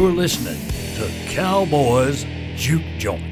You're listening to Cowboys Juke Joint.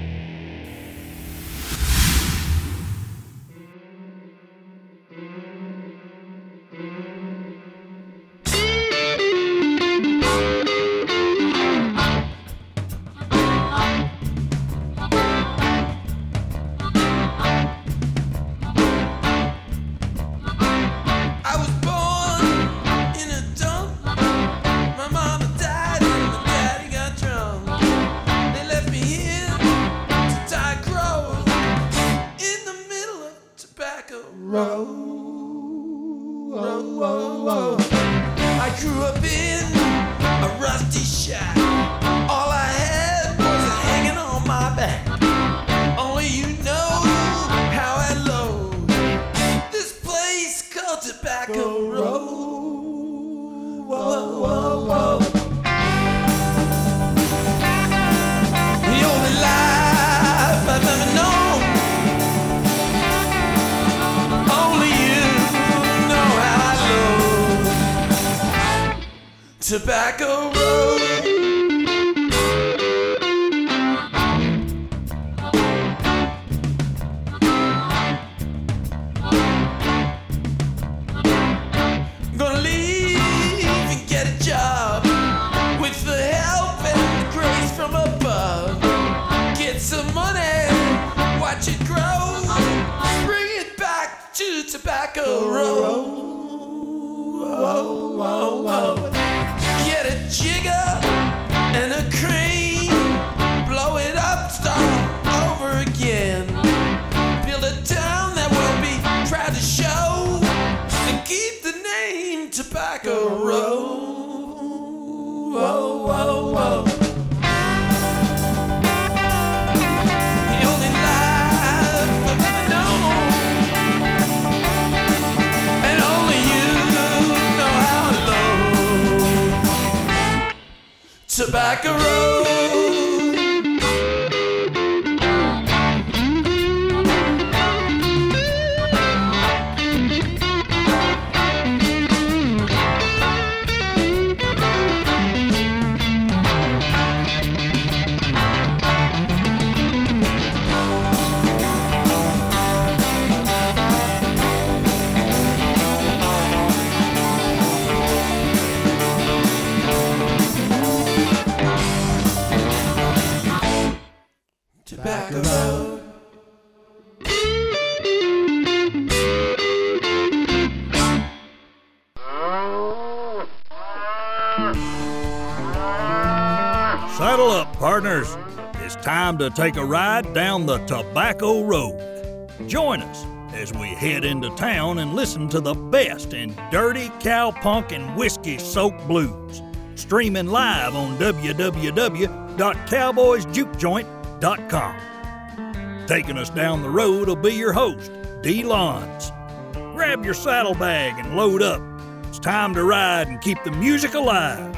Take a ride down the Tobacco Road. Join us as we head into town and listen to the best in dirty cowpunk and whiskey soaked blues. Streaming live on www.cowboysjukejoint.com. Taking us down the road will be your host, D. Lons. Grab your saddlebag and load up. It's time to ride and keep the music alive.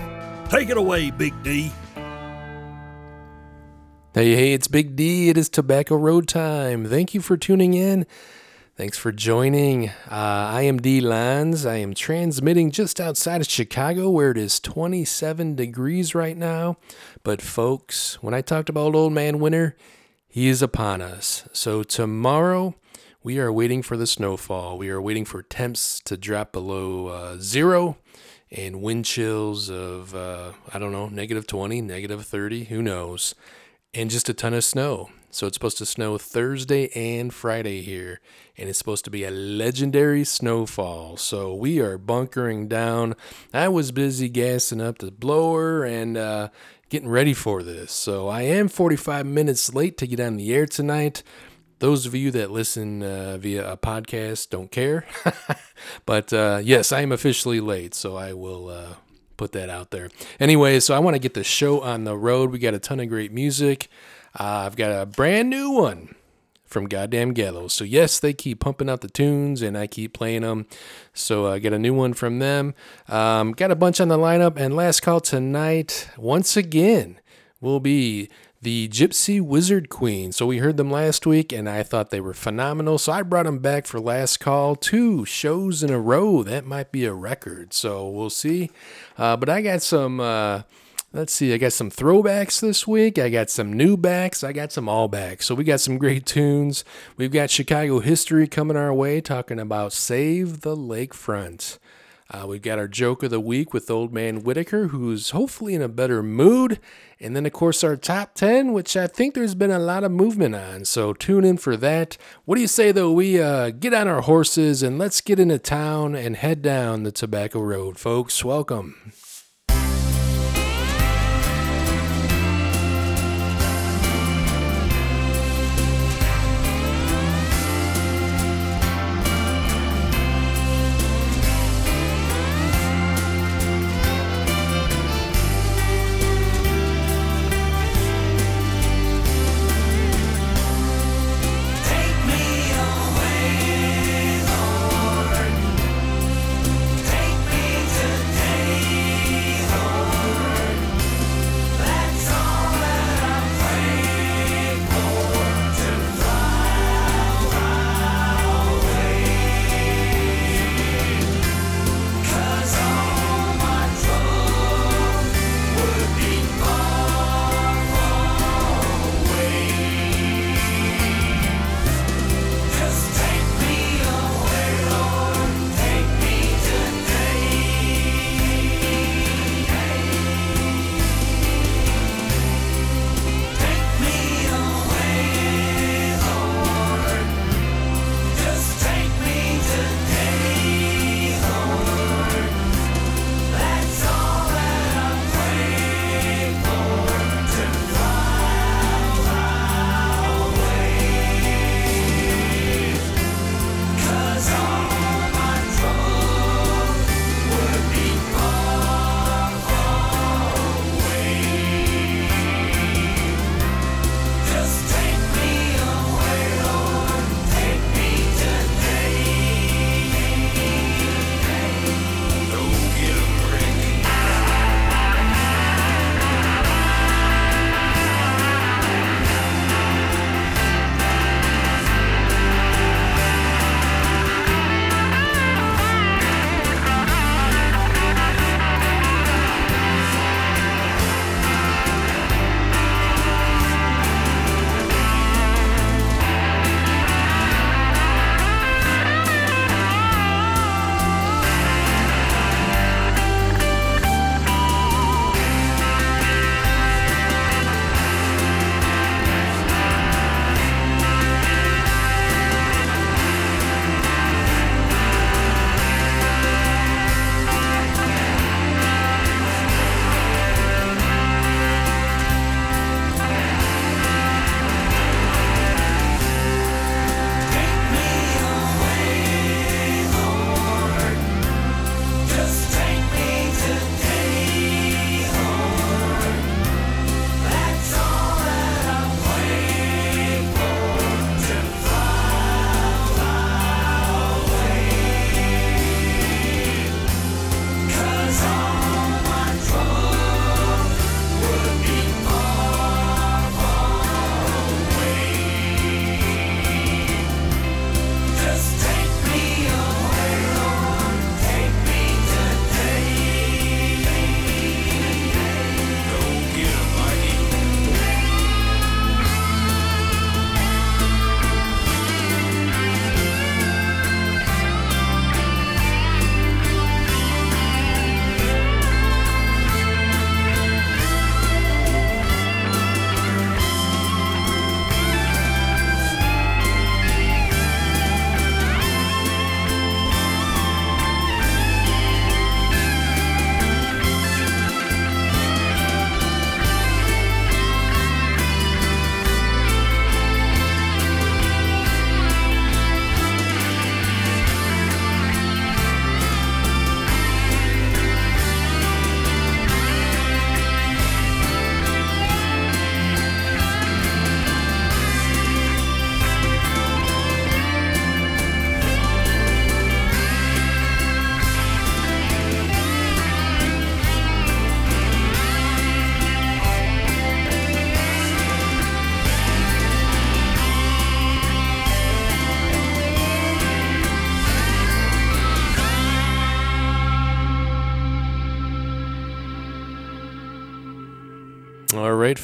Take it away, Big D. Hey, hey, it's Big D. It is Tobacco Road time. Thank you for tuning in. Thanks for joining. Uh, I am D Lines. I am transmitting just outside of Chicago where it is 27 degrees right now. But, folks, when I talked about Old Man Winter, he is upon us. So, tomorrow, we are waiting for the snowfall. We are waiting for temps to drop below uh, zero and wind chills of, uh, I don't know, negative 20, negative 30, who knows and just a ton of snow. So it's supposed to snow Thursday and Friday here, and it's supposed to be a legendary snowfall. So we are bunkering down. I was busy gassing up the blower and uh, getting ready for this. So I am 45 minutes late to get on the air tonight. Those of you that listen uh, via a podcast don't care. but uh, yes, I am officially late, so I will uh, put that out there. Anyway, so I want to get the show on the road. We got a ton of great music. Uh, I've got a brand new one from Goddamn Gallows. So yes, they keep pumping out the tunes, and I keep playing them. So I got a new one from them. Um, got a bunch on the lineup, and last call tonight once again will be the Gypsy Wizard Queen. So we heard them last week, and I thought they were phenomenal. So I brought them back for last call, two shows in a row. That might be a record. So we'll see. Uh, but I got some. Uh, Let's see, I got some throwbacks this week. I got some new backs. I got some all backs. So we got some great tunes. We've got Chicago history coming our way, talking about Save the Lakefront. Uh, we've got our joke of the week with Old Man Whitaker, who's hopefully in a better mood. And then, of course, our top 10, which I think there's been a lot of movement on. So tune in for that. What do you say, though? We uh, get on our horses and let's get into town and head down the Tobacco Road, folks. Welcome.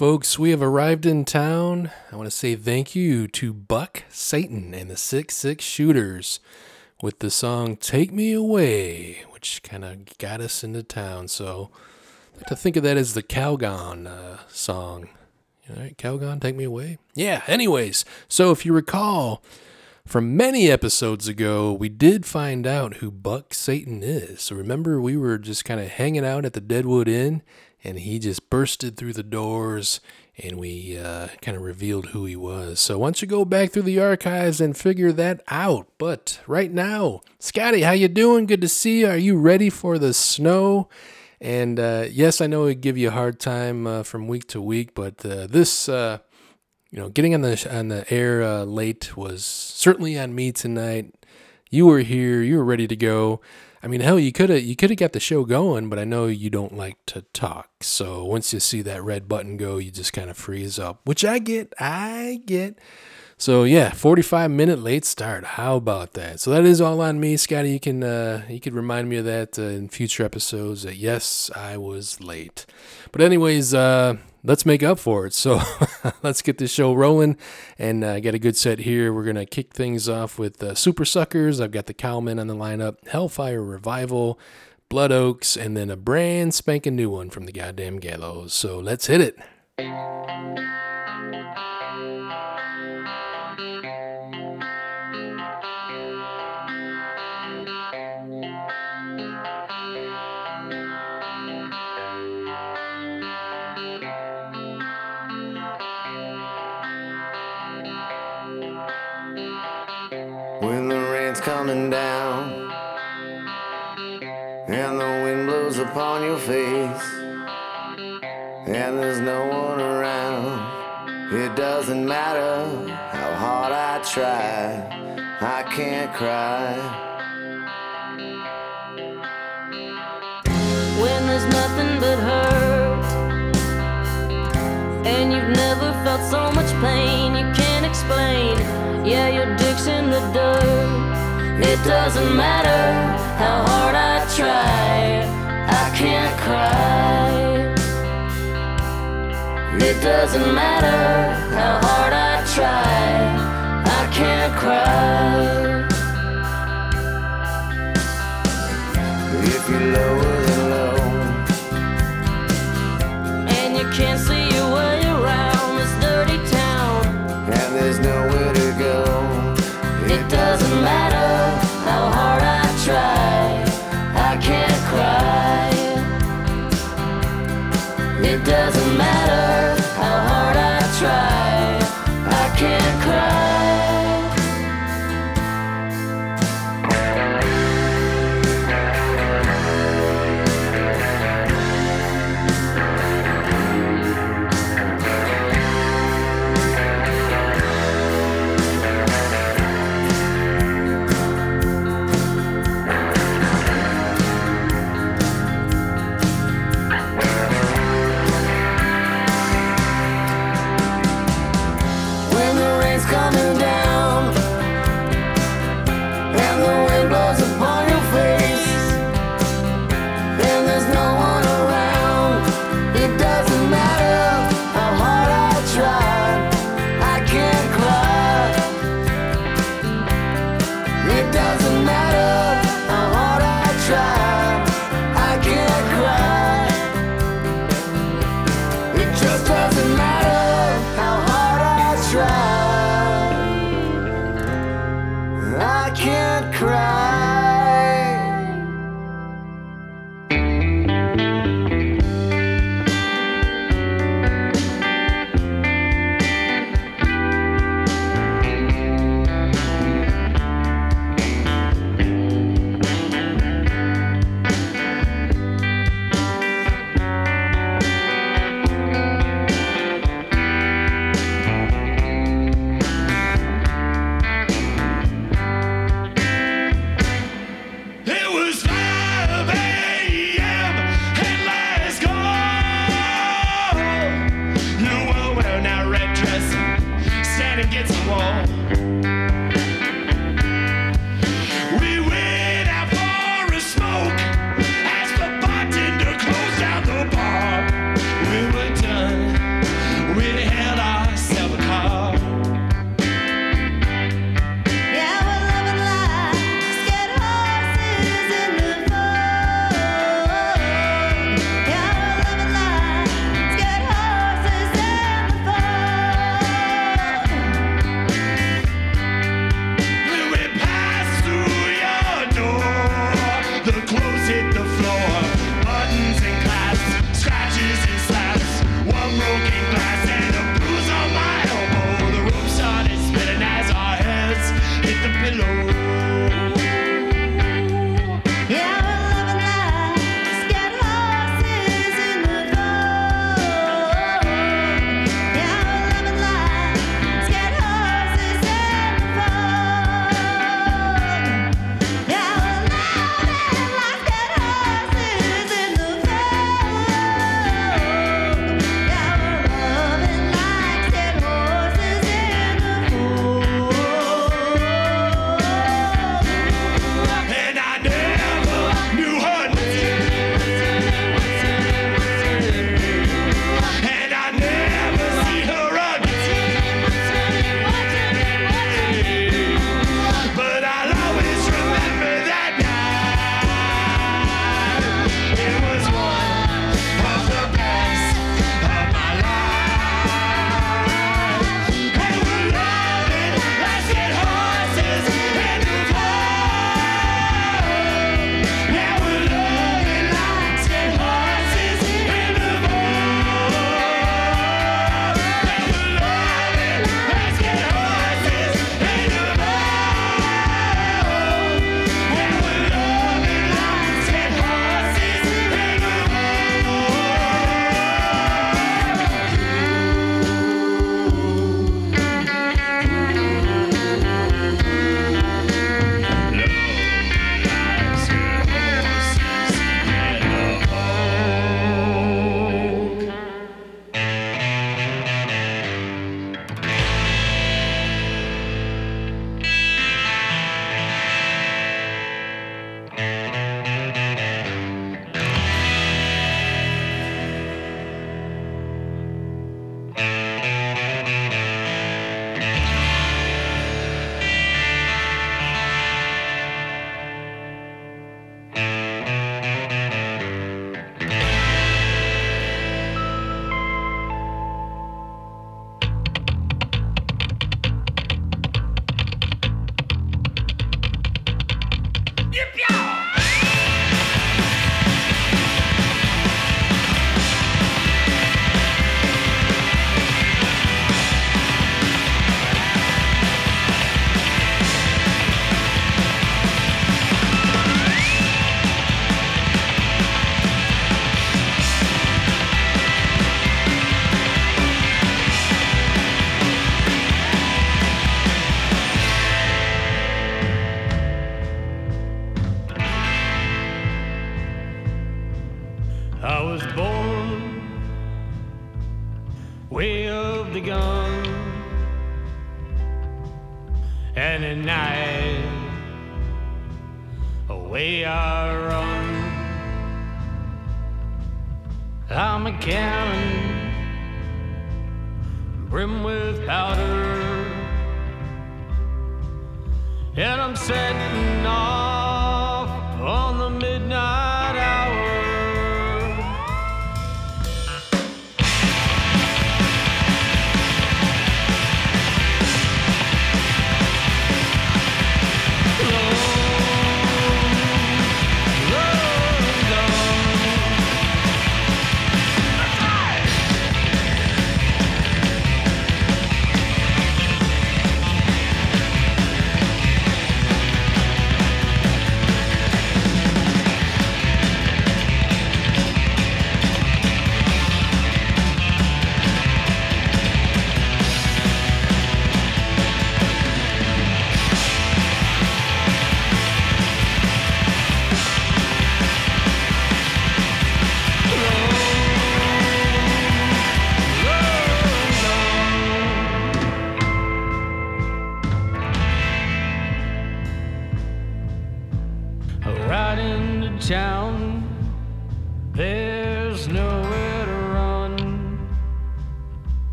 Folks, we have arrived in town. I want to say thank you to Buck Satan and the Six Six Shooters with the song Take Me Away, which kind of got us into town. So I like to think of that as the Calgon uh, song. All right, Calgon, Take Me Away. Yeah, anyways, so if you recall, from many episodes ago, we did find out who Buck Satan is. So remember, we were just kind of hanging out at the Deadwood Inn, and he just bursted through the doors, and we uh, kind of revealed who he was. So don't you go back through the archives and figure that out? But right now, Scotty, how you doing? Good to see you. Are you ready for the snow? And uh, yes, I know it give you a hard time uh, from week to week, but uh, this uh, you know, getting on the on the air uh, late was certainly on me tonight. You were here, you were ready to go. I mean, hell, you could have you could have got the show going, but I know you don't like to talk. So once you see that red button go, you just kind of freeze up, which I get, I get. So yeah, 45 minute late start. How about that? So that is all on me, Scotty. You can uh, you could remind me of that uh, in future episodes. That yes, I was late. But anyways, uh, let's make up for it. So let's get this show rolling and uh, get a good set here. We're going to kick things off with uh, Supersuckers. I've got the Cowmen on the lineup, Hellfire Revival, Blood Oaks, and then a brand spanking new one from the goddamn Gallows. So let's hit it. When the rain's coming down and the wind blows upon your face and there's no one around, it doesn't matter how hard I try, I can't cry. when there's nothing but hurt. And you've never felt so much pain you can't explain. Yeah, your dick's in the dirt. It doesn't matter how hard I try, I can't cry. It doesn't matter how hard I try, I can't cry. If you lower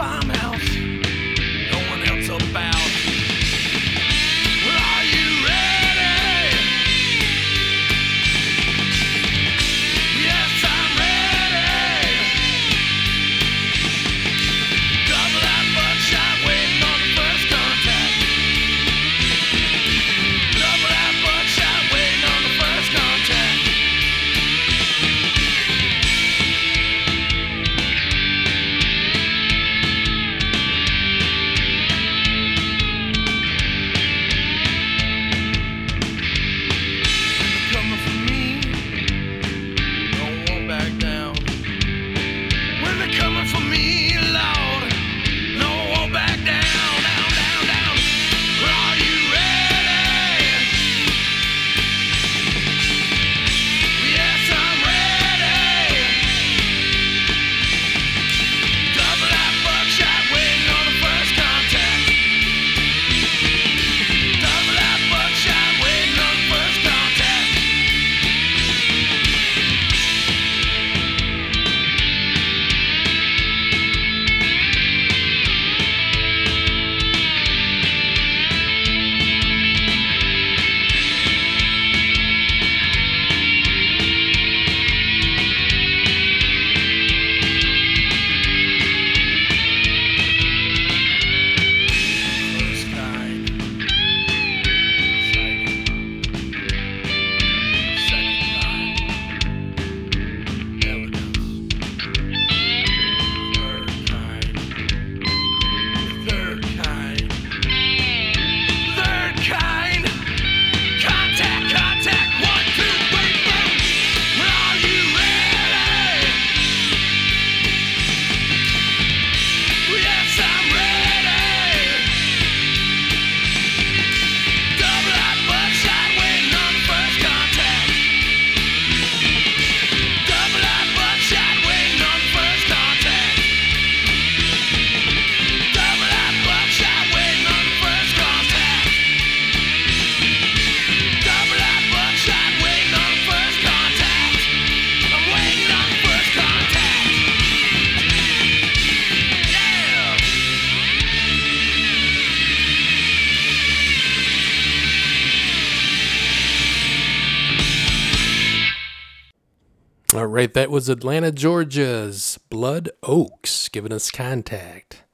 bomb right, that was Atlanta, Georgia's Blood Oaks giving us contact.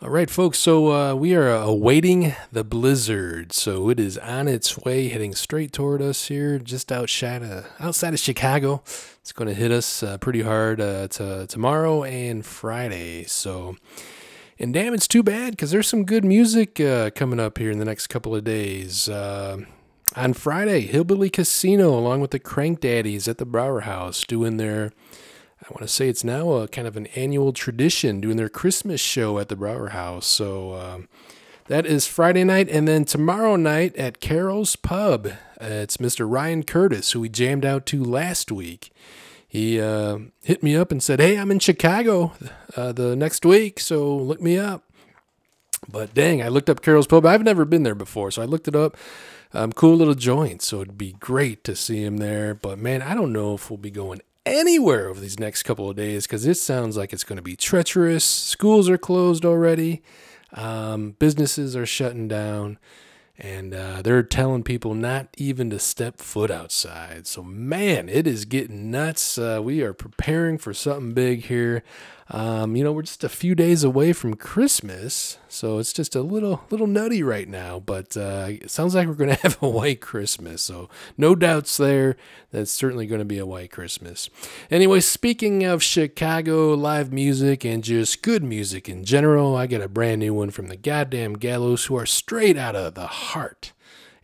All right, folks, so uh, we are awaiting the blizzard. So it is on its way, heading straight toward us here, just outside of, outside of Chicago. It's going to hit us uh, pretty hard uh, to, tomorrow and Friday. So, and damn, it's too bad because there's some good music uh, coming up here in the next couple of days. On Friday, Hillbilly Casino, along with the Crank Daddies at the Brauer House, doing their I want to say it's now a kind of an annual tradition doing their Christmas show at the Brauer House. So um, that is Friday night. And then tomorrow night at Carol's Pub, uh, it's Mr. Ryan Curtis, who we jammed out to last week. He uh, hit me up and said, Hey, I'm in Chicago uh, the next week, so look me up. But dang, I looked up Carol's Pub. I've never been there before, so I looked it up. Um, cool little joint, so it'd be great to see him there. But man, I don't know if we'll be going anywhere over these next couple of days because it sounds like it's going to be treacherous. Schools are closed already, um, businesses are shutting down, and uh, they're telling people not even to step foot outside. So, man, it is getting nuts. Uh, we are preparing for something big here. Um, you know, we're just a few days away from Christmas, so it's just a little little nutty right now. But uh, it sounds like we're going to have a white Christmas, so no doubts there. That's certainly going to be a white Christmas. Anyway, speaking of Chicago live music and just good music in general, I got a brand new one from the goddamn Gallows, who are straight out of the heart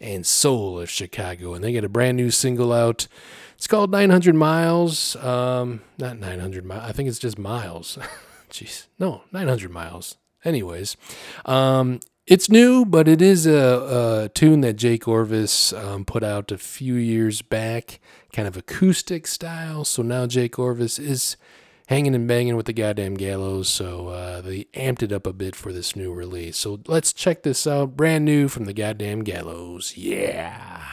and soul of Chicago, and they got a brand new single out. It's called 900 Miles. Um, not 900 miles. I think it's just miles. Jeez. No, 900 miles. Anyways, um, it's new, but it is a, a tune that Jake Orvis um, put out a few years back, kind of acoustic style. So now Jake Orvis is hanging and banging with the goddamn gallows. So uh, they amped it up a bit for this new release. So let's check this out. Brand new from the goddamn gallows. Yeah.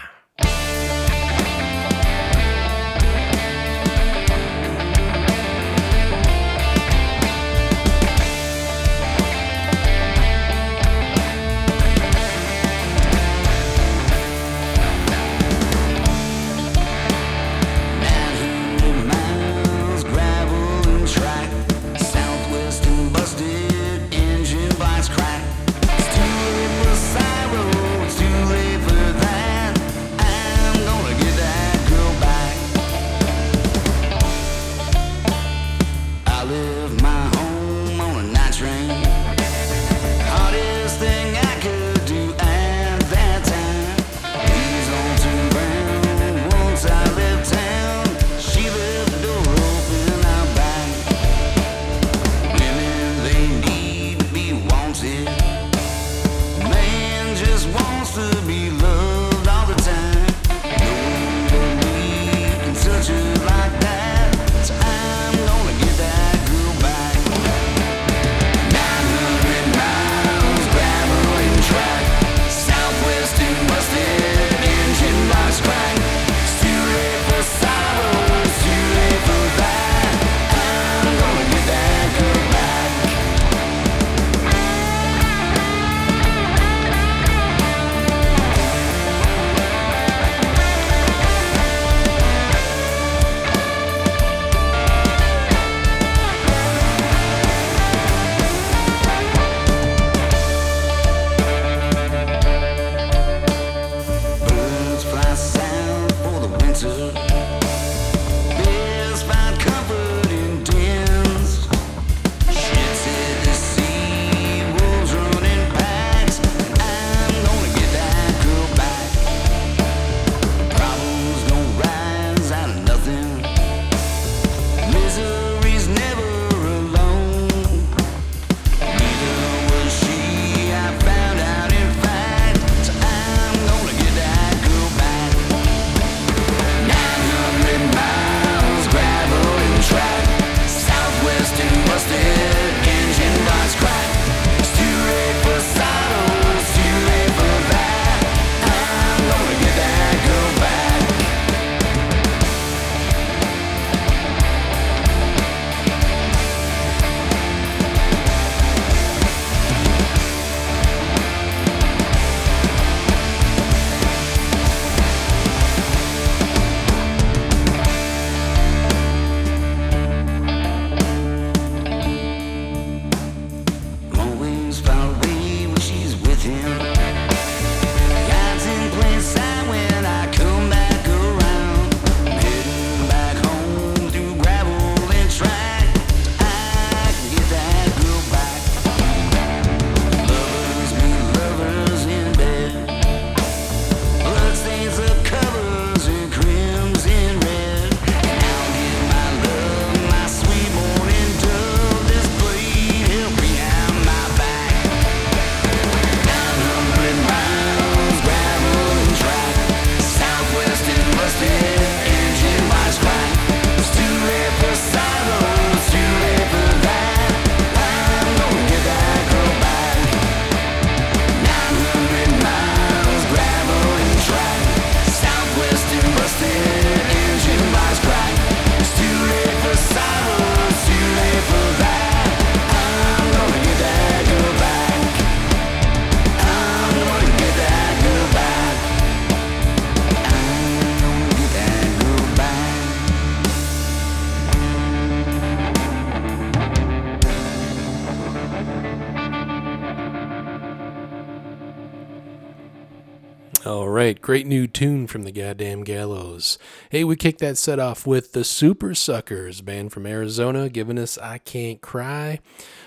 Great new tune from the goddamn Gallows. Hey, we kicked that set off with the Supersuckers, band from Arizona, giving us I Can't Cry.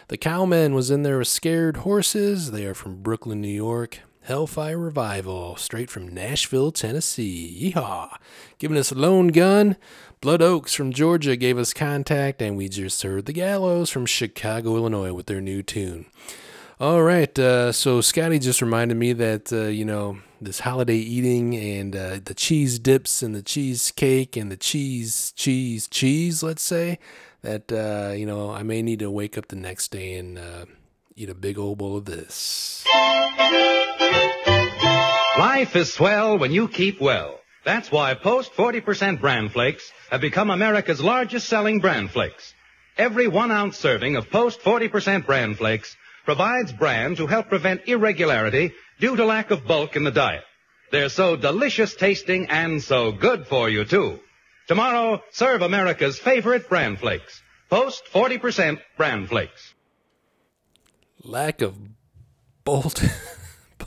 The Cowmen was in there with Scared Horses. They are from Brooklyn, New York. Hellfire Revival, straight from Nashville, Tennessee. Yeehaw! Giving us Lone Gun. Blood Oaks from Georgia gave us Contact, and we just heard the Gallows from Chicago, Illinois with their new tune. All right, uh, so Scotty just reminded me that uh, you know this holiday eating and uh, the cheese dips and the cheesecake and the cheese, cheese, cheese. Let's say that uh, you know I may need to wake up the next day and uh, eat a big old bowl of this. Life is swell when you keep well. That's why Post 40% bran flakes have become America's largest selling bran flakes. Every one ounce serving of Post 40% bran flakes provides bran to help prevent irregularity due to lack of bulk in the diet. They're so delicious tasting and so good for you too. Tomorrow, serve America's favorite bran flakes. Post 40% bran flakes. lack of bolt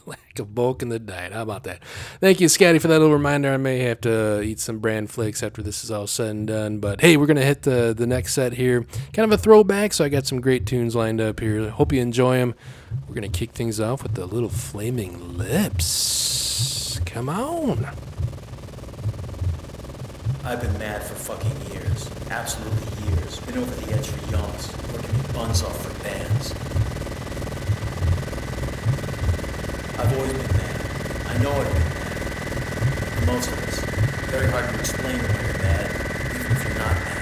lack of bulk in the diet how about that thank you scotty for that little reminder i may have to eat some bran flakes after this is all said and done but hey we're gonna hit the the next set here kind of a throwback so i got some great tunes lined up here hope you enjoy them we're gonna kick things off with the little flaming lips come on I've been mad for fucking years. Absolutely years. Been over the edge for yonks. Working buns off for bands. I've always been mad. I know I've been. Most of us. Very hard to explain when you're mad, even if you're not mad.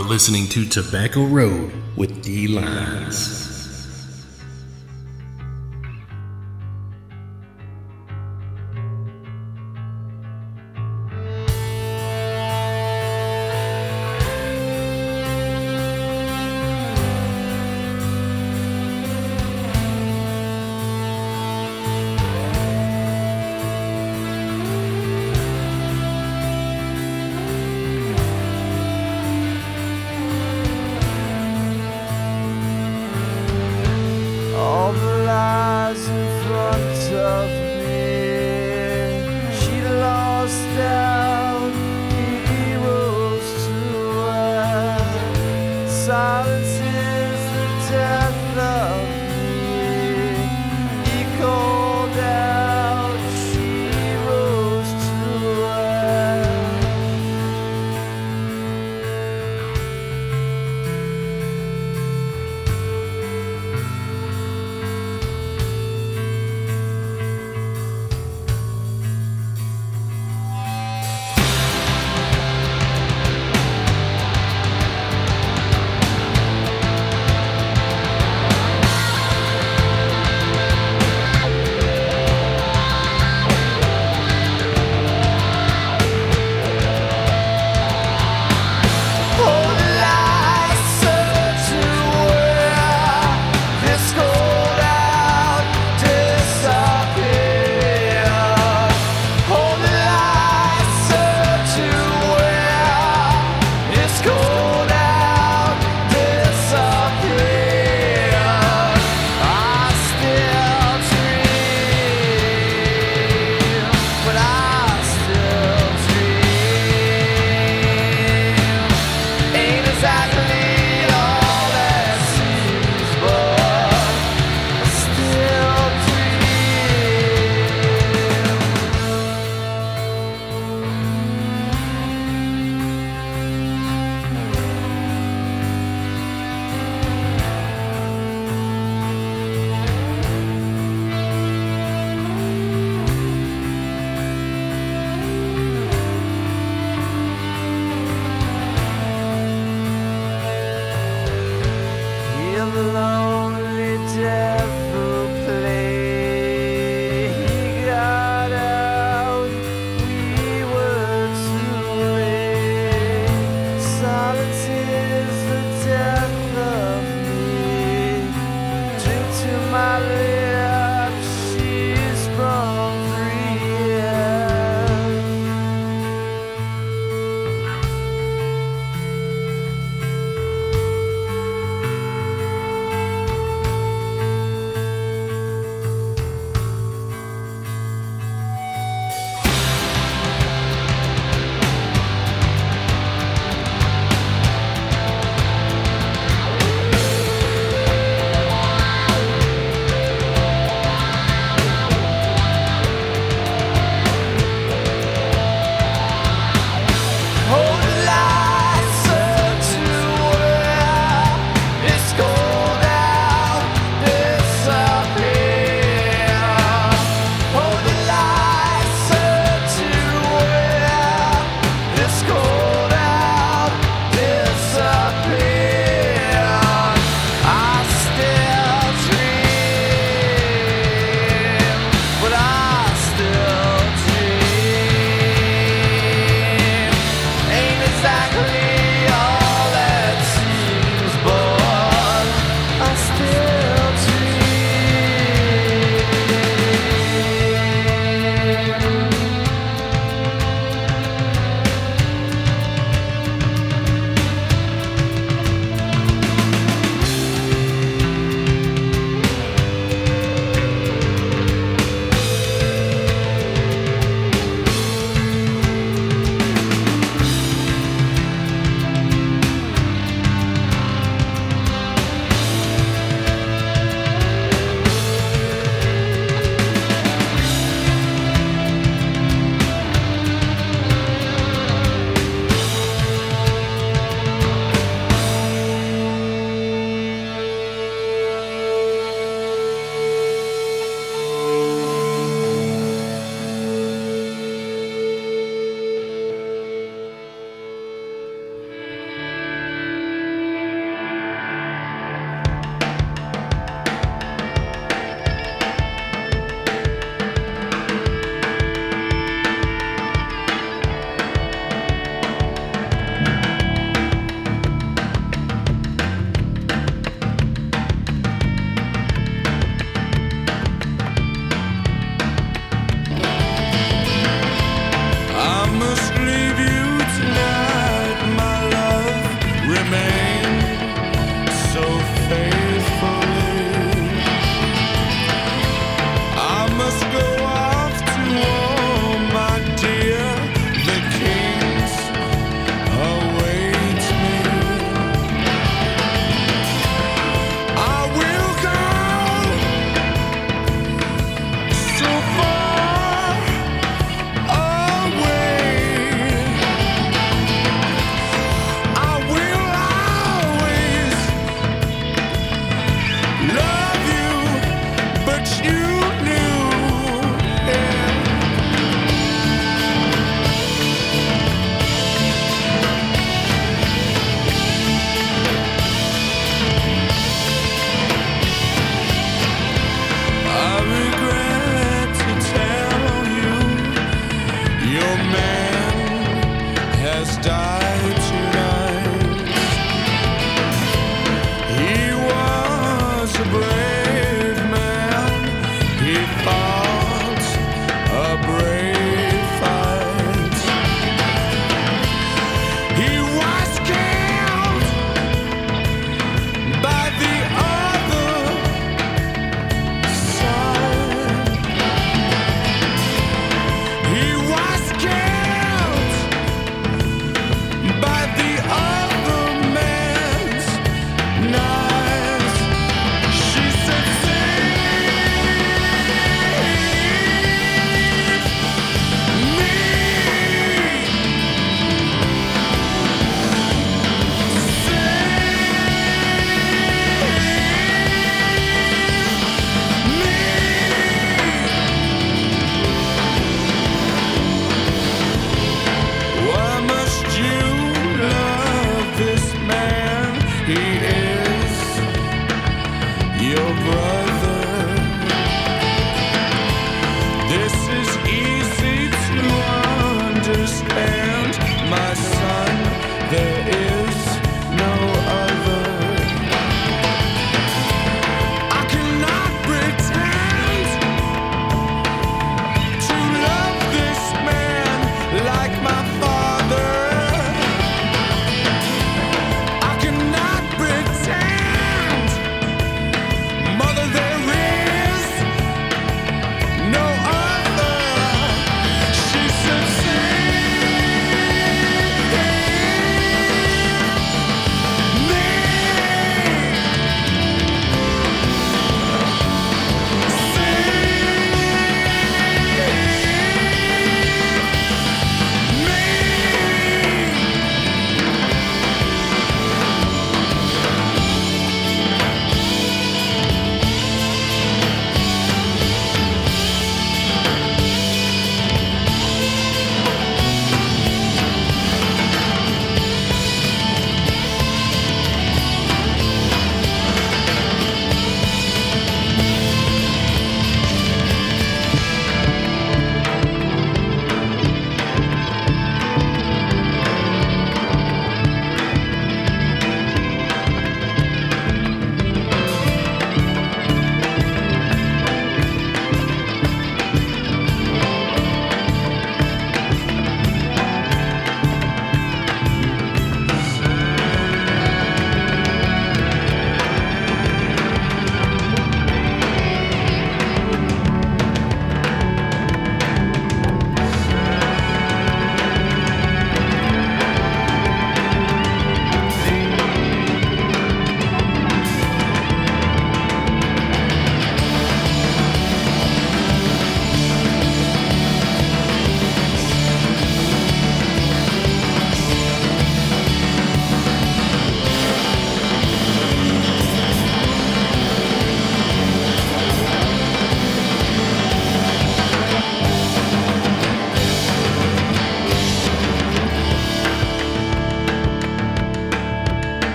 Are listening to Tobacco Road with D Lines.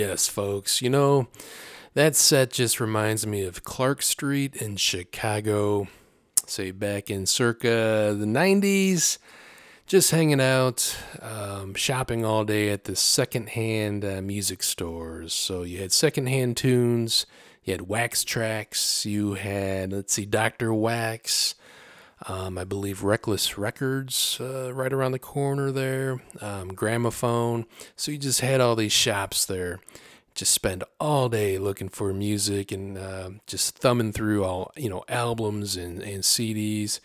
Yes, folks. You know, that set just reminds me of Clark Street in Chicago, say back in circa the 90s. Just hanging out, um, shopping all day at the secondhand uh, music stores. So you had secondhand tunes, you had Wax Trax, you had, let's see, Dr. Wax, um, I believe Reckless Records uh, right around the corner there, um, Gramophone. So you just had all these shops there. Just spend all day looking for music and uh, just thumbing through all you know albums and, and CDs.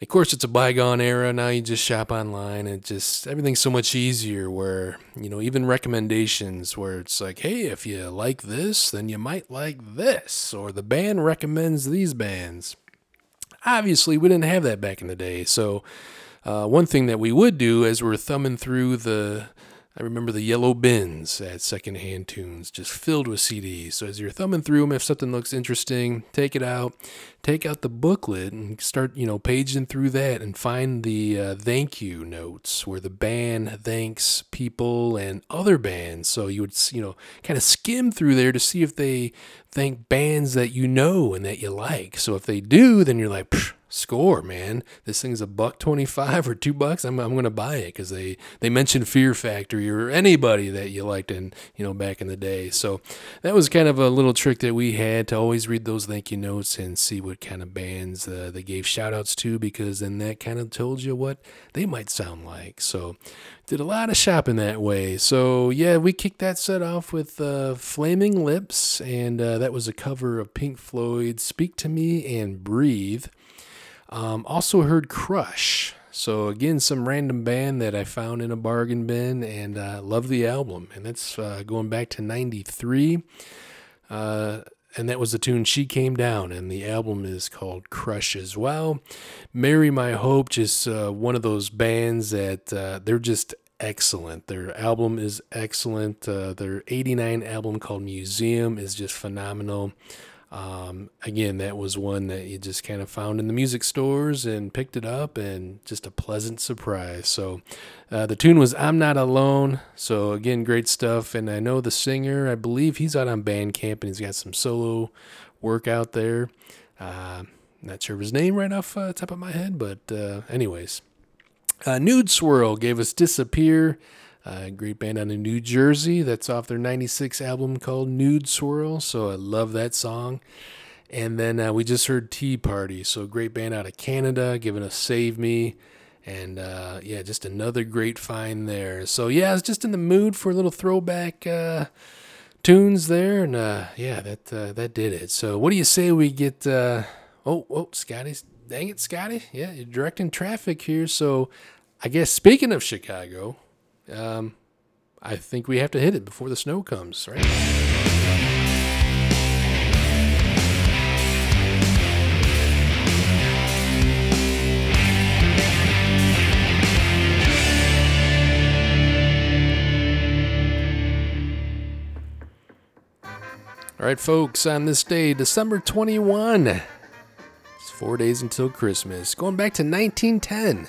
Of course, it's a bygone era. Now you just shop online and just everything's so much easier. Where you know even recommendations, where it's like, hey, if you like this, then you might like this, or the band recommends these bands obviously we didn't have that back in the day. So uh, one thing that we would do as we're thumbing through the I remember the yellow bins at Secondhand Tunes, just filled with CDs. So as you're thumbing through them, if something looks interesting, take it out, take out the booklet, and start, you know, paging through that and find the uh, thank you notes where the band thanks people and other bands. So you would, you know, kind of skim through there to see if they thank bands that you know and that you like. So if they do, then you're like, "Psh, score, man. This thing's a buck twenty five or two bucks. I'm I'm gonna buy it because they they mentioned Fear Factory or anybody that you liked in you know back in the day. So that was kind of a little trick that we had to always read those thank you notes and see what kind of bands uh, they gave shout outs to because then that kind of told you what they might sound like. So did a lot of shopping that way. So yeah, we kicked that set off with uh, Flaming Lips, and uh, that was a cover of Pink Floyd's "Speak to Me" and "Breathe." Um, also heard Crush. So again, some random band that I found in a bargain bin, and uh, love the album. And that's uh, going back to '93. Uh, and that was the tune She Came Down, and the album is called Crush as well. Mary My Hope, just uh, one of those bands that uh, they're just excellent. Their album is excellent. Uh, their 89 album called Museum is just phenomenal. Um, again, that was one that you just kind of found in the music stores and picked it up, and just a pleasant surprise. So, uh, the tune was "I'm Not Alone." So again, great stuff. And I know the singer. I believe he's out on Bandcamp, and he's got some solo work out there. Uh, not sure of his name right off uh, top of my head, but uh, anyways, uh, Nudeswirl gave us "Disappear." A great band out of New Jersey. That's off their 96 album called Nudeswirl. So I love that song. And then uh, we just heard Tea Party. So great band out of Canada giving us Save Me. And uh, yeah, just another great find there. So yeah, I was just in the mood for a little throwback uh, tunes there. And uh, yeah, that uh, that did it. So what do you say we get. Oh, oh, Scotty's. Dang it, Scotty. Yeah, you're directing traffic here. So I guess speaking of Chicago, um, I think we have to hit it before the snow comes, right? All right, folks, on this day, December 21, it's four days until Christmas, going back to 1910.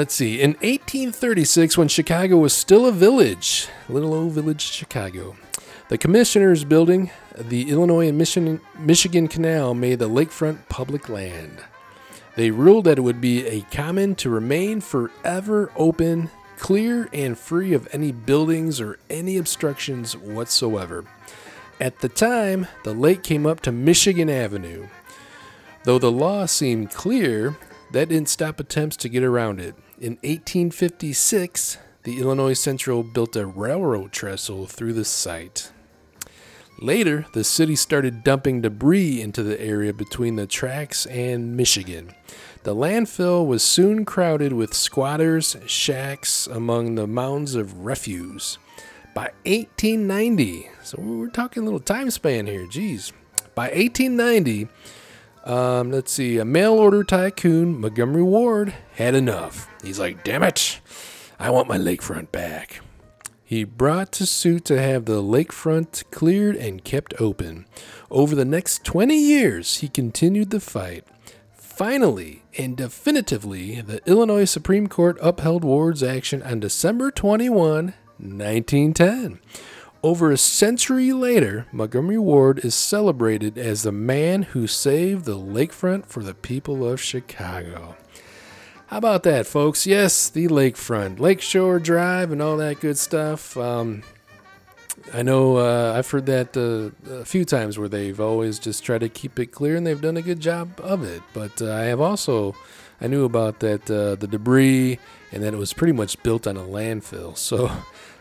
Let's see. In 1836, when Chicago was still a village, little old village Chicago, the Commissioners Building, the Illinois and Michigan, Michigan Canal made the lakefront public land. They ruled that it would be a common to remain forever open, clear, and free of any buildings or any obstructions whatsoever. At the time, the lake came up to Michigan Avenue. Though the law seemed clear, that didn't stop attempts to get around it. In 1856, the Illinois Central built a railroad trestle through the site. Later, the city started dumping debris into the area between the tracks and Michigan. The landfill was soon crowded with squatters' shacks among the mounds of refuse. By 1890, so we're talking a little time span here, geez. By 1890, um, let's see. A mail order tycoon, Montgomery Ward, had enough. He's like, damn it, I want my lakefront back. He brought to suit to have the lakefront cleared and kept open. Over the next 20 years, he continued the fight. Finally and definitively, the Illinois Supreme Court upheld Ward's action on December 21, 1910. Over a century later, Montgomery Ward is celebrated as the man who saved the lakefront for the people of Chicago. How about that, folks? Yes, the lakefront, Lakeshore Drive, and all that good stuff. Um, I know uh, I've heard that uh, a few times where they've always just tried to keep it clear, and they've done a good job of it. But uh, I have also I knew about that uh, the debris and that it was pretty much built on a landfill. So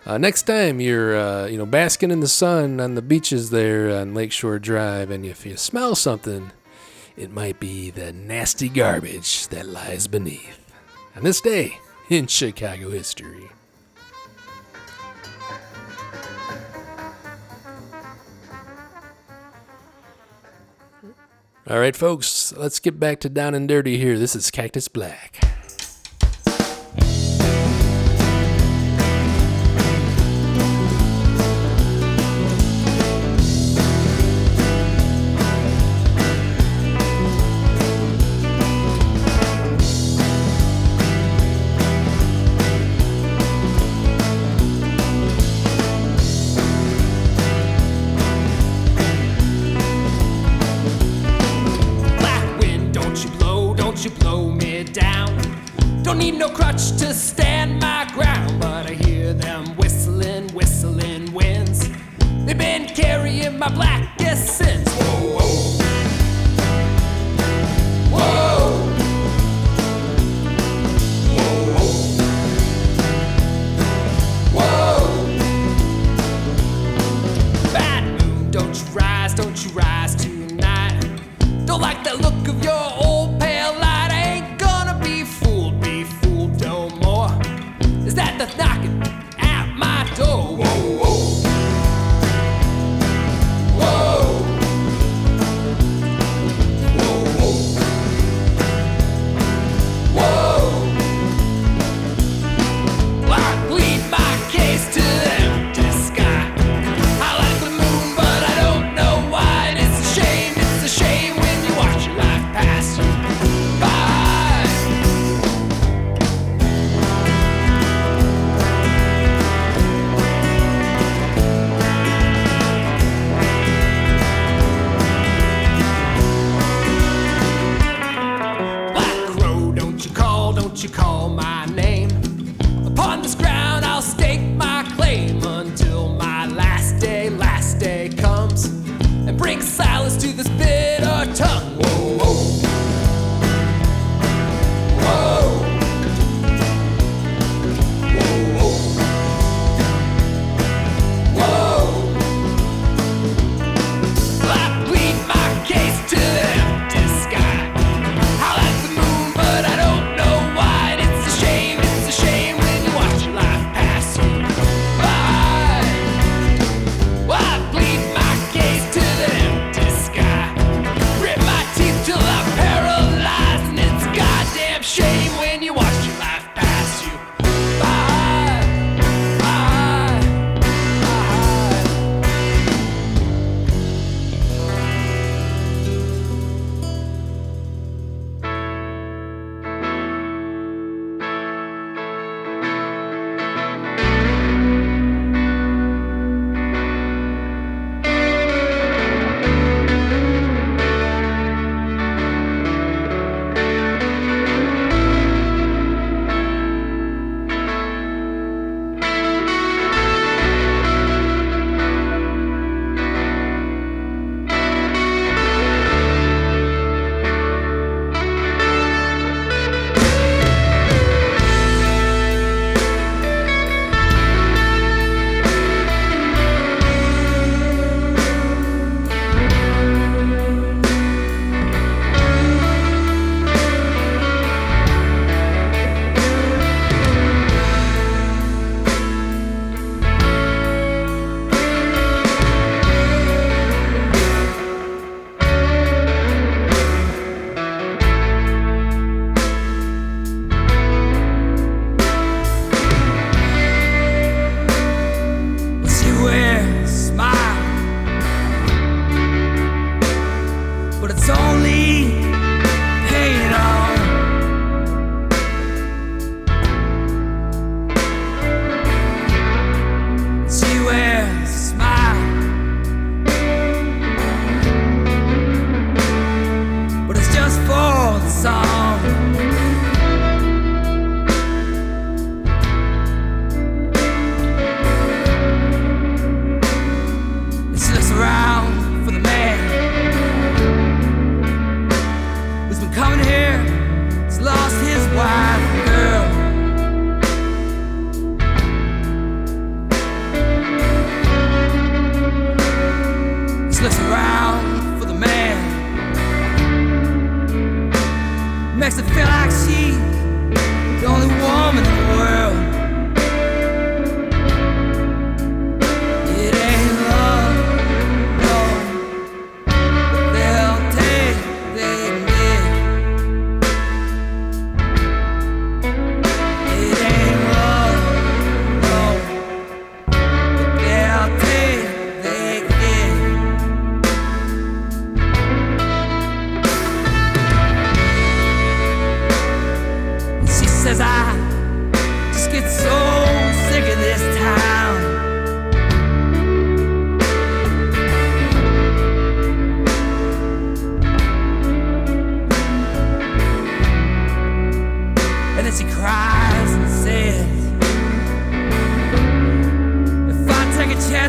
uh, next time you're uh, you know basking in the sun on the beaches there on Lakeshore Drive, and if you smell something, it might be the nasty garbage that lies beneath. On this day in Chicago history. All right, folks, let's get back to down and dirty here. This is Cactus Black.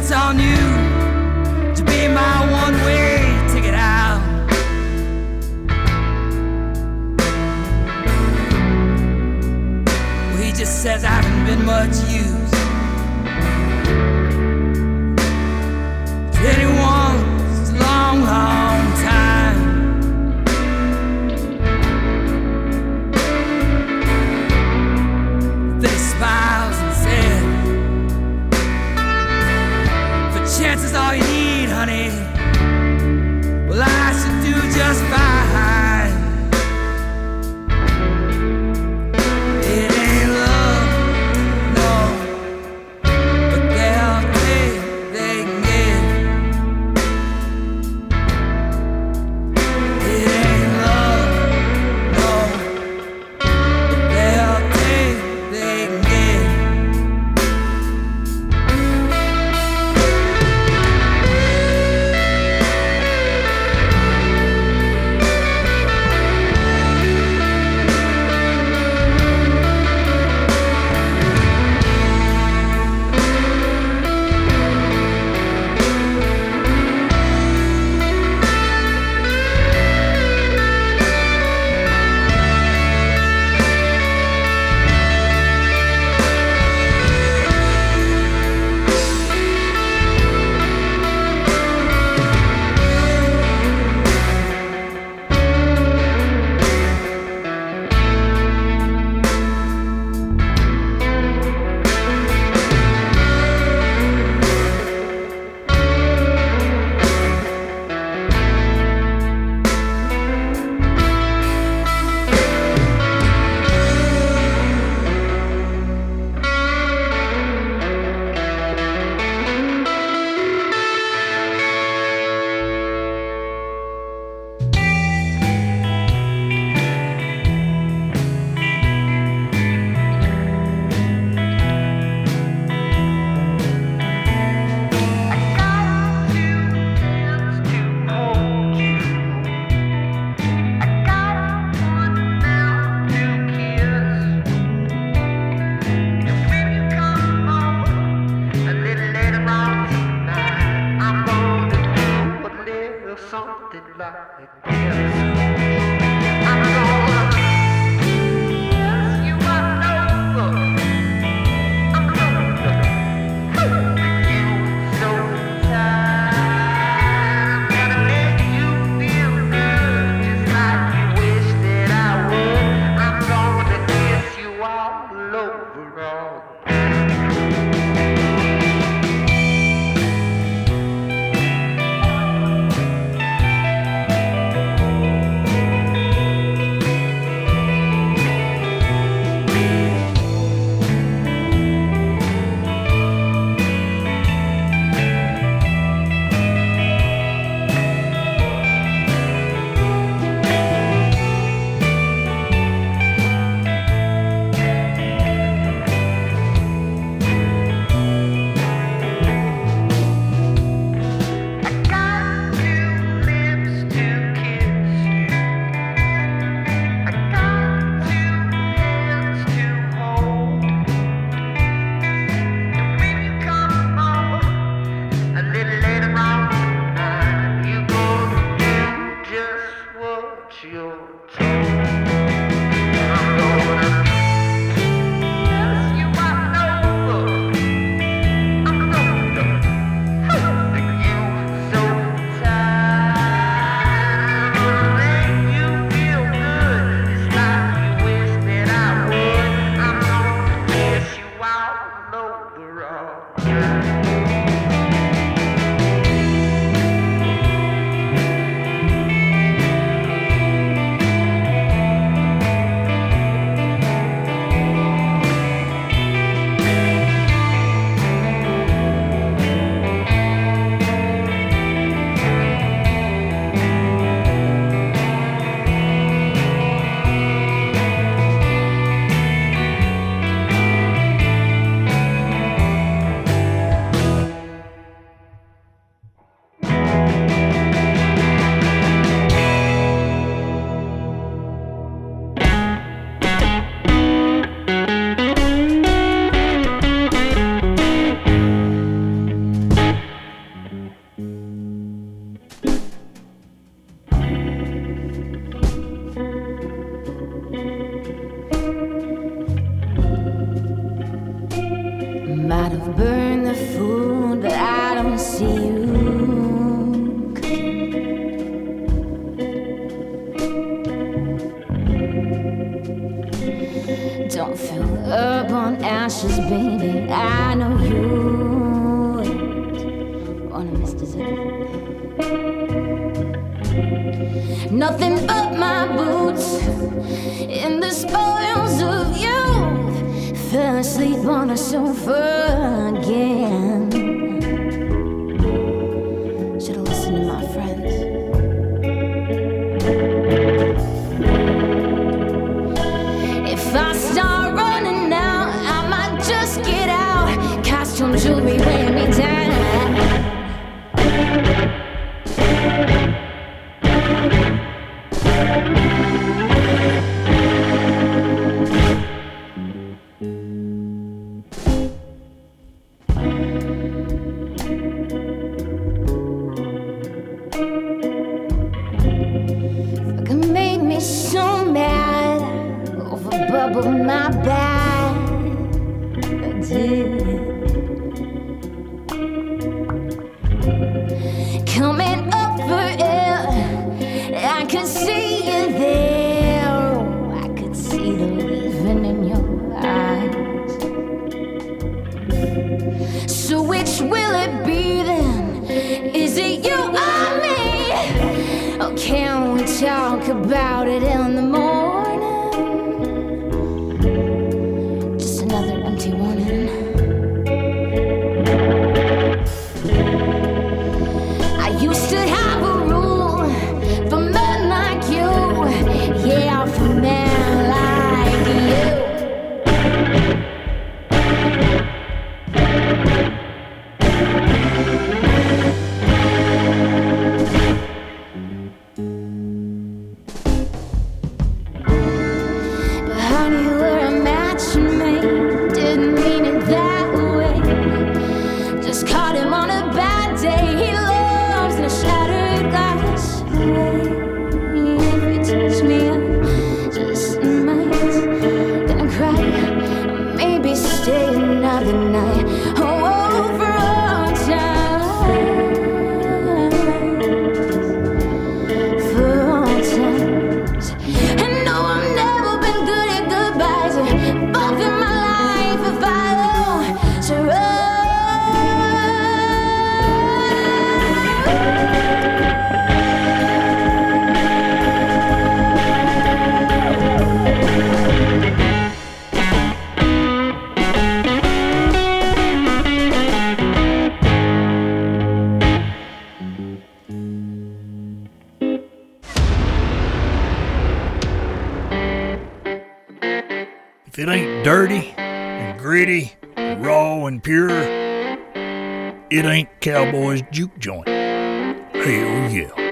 chance on you to be my one way ticket out. Well, he just says I haven't been much use. Cowboy's mm-hmm. juke joint. Hell yeah.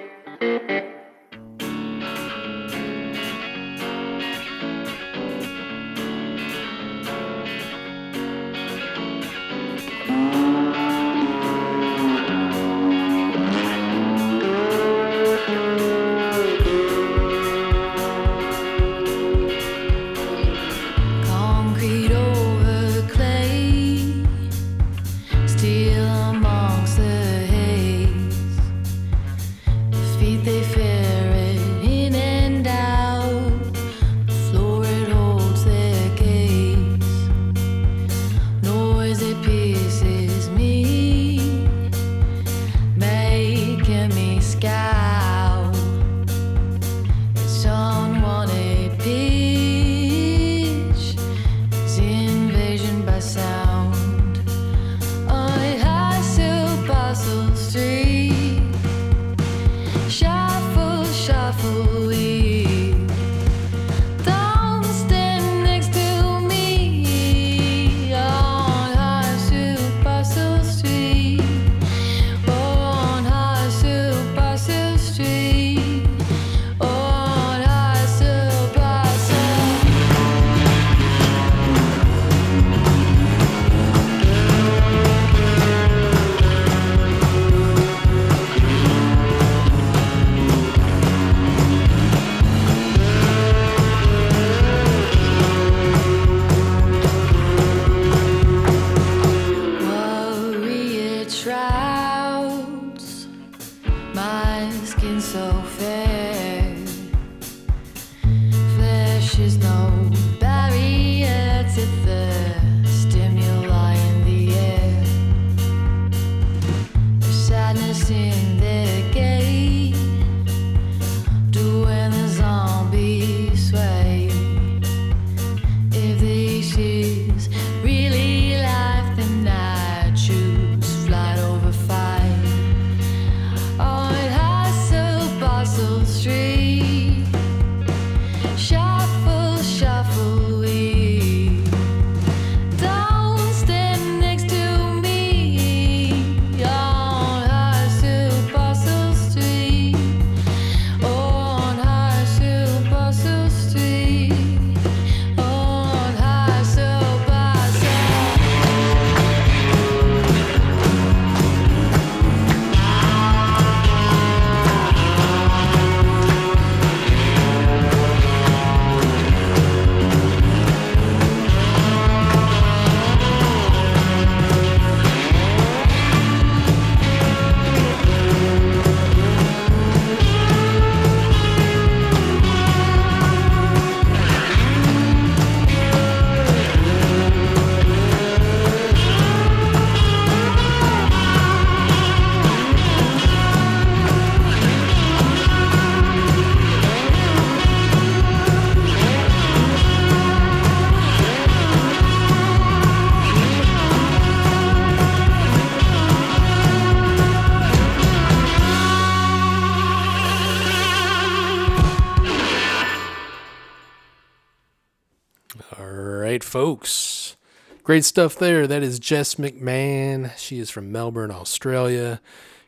Folks. Great stuff there. That is Jess McMahon. She is from Melbourne, Australia.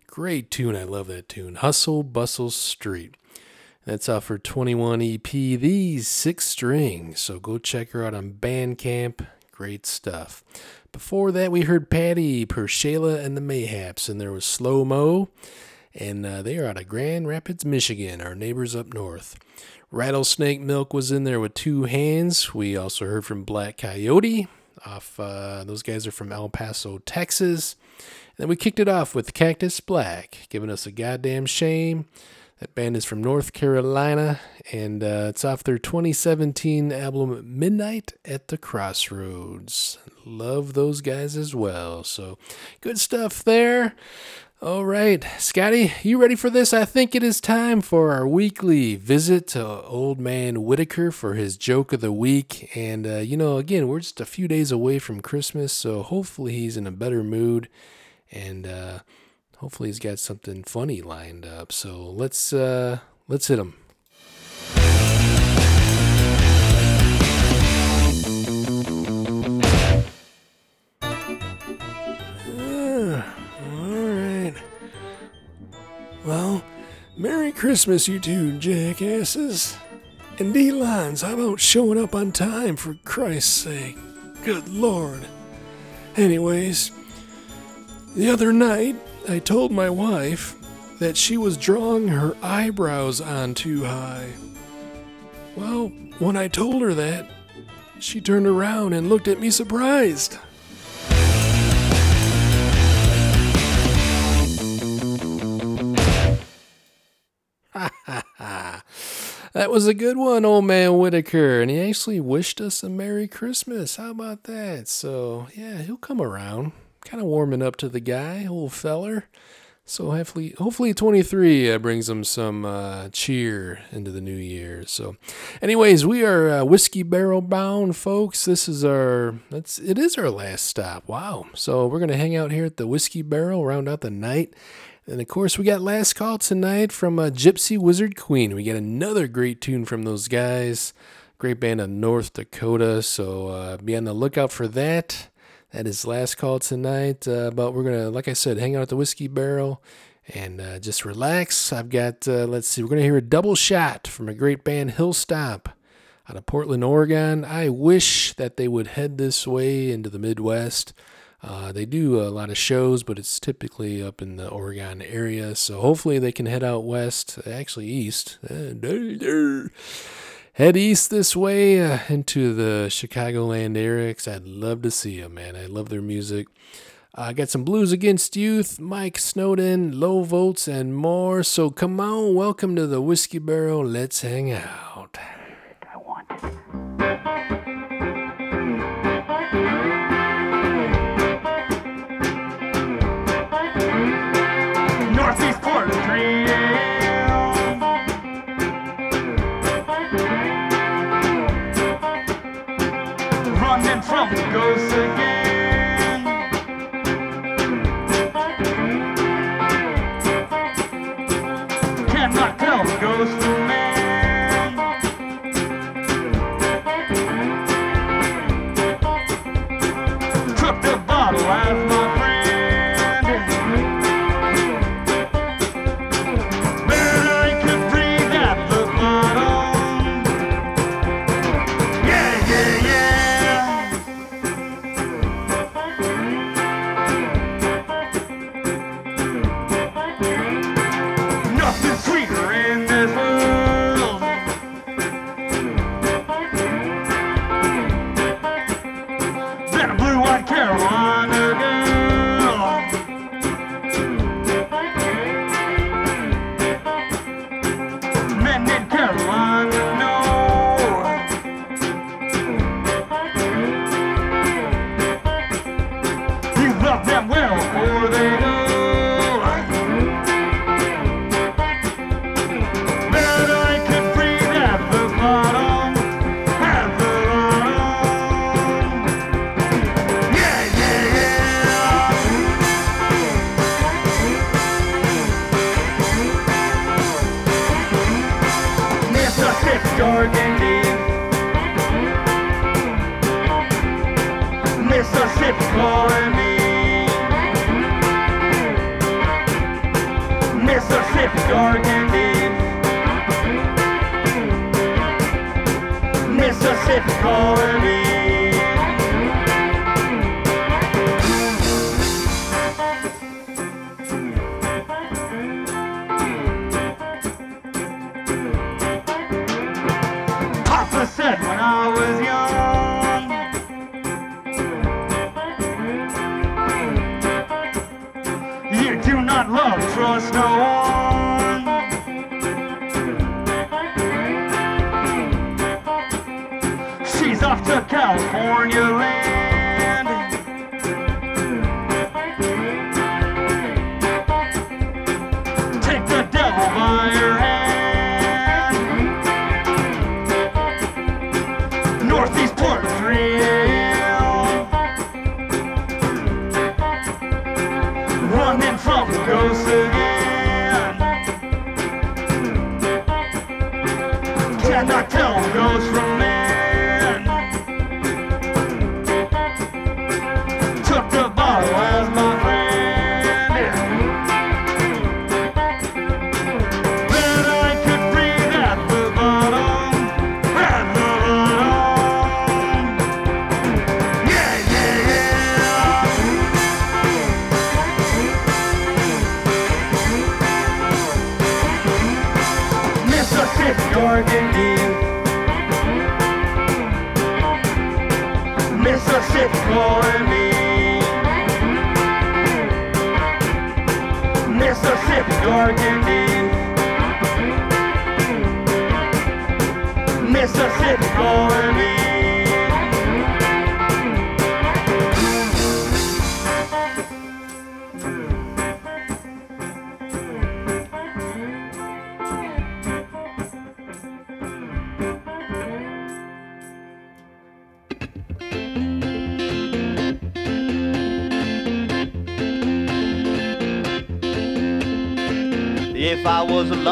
Great tune. I love that tune. Hustle Bustle Street. That's off her 21 EP, These Six Strings. So go check her out on Bandcamp. Great stuff. Before that, we heard Patty, Pershayla, and the Mayhaps, and there was Slow Mo. And uh, they are out of Grand Rapids, Michigan, our neighbors up north. Rattlesnake Milk was in there with two hands. We also heard from Black Coyote. Off, uh, those guys are from El Paso, Texas. And then we kicked it off with Cactus Black, giving us a goddamn shame. That band is from North Carolina, and uh, it's off their 2017 album Midnight at the Crossroads. Love those guys as well. So good stuff there. All right, Scotty, you ready for this? I think it is time for our weekly visit to Old Man Whitaker for his joke of the week. And, uh, you know, again, we're just a few days away from Christmas, so hopefully he's in a better mood. And, uh, hopefully he's got something funny lined up. So let's uh let's hit him. Well, Merry Christmas, you two jackasses. And D lines, how about showing up on time for Christ's sake? Good lord. Anyways, the other night, I told my wife that she was drawing her eyebrows on too high. Well, when I told her that, she turned around and looked at me surprised. that was a good one, old man Whitaker, and he actually wished us a Merry Christmas. How about that? So, yeah, he'll come around kind of warming up to the guy, old feller. So hopefully, hopefully 23 uh, brings him some uh, cheer into the new year. So, anyways, we are uh, whiskey barrel bound, folks. This is our that's it is our last stop. Wow. So we're gonna hang out here at the whiskey barrel, round out the night. And of course, we got last call tonight from uh, Gypsy Wizard Queen. We get another great tune from those guys. Great band of North Dakota. So uh, be on the lookout for that. That is last call tonight. Uh, but we're gonna, like I said, hang out at the whiskey barrel and uh, just relax. I've got, uh, let's see, we're gonna hear a double shot from a great band, Hillstomp, out of Portland, Oregon. I wish that they would head this way into the Midwest. Uh, they do a lot of shows, but it's typically up in the Oregon area. So hopefully they can head out west, actually east. Head east this way uh, into the Chicagoland area 'cause I'd love to see them, man. I love their music. I got some Blues Against Youth, Mike Snowden, Low Volts, and more. So come on, welcome to the Whiskey Barrel. Let's hang out. Northeast Quarter Street. Running from the ghosts again.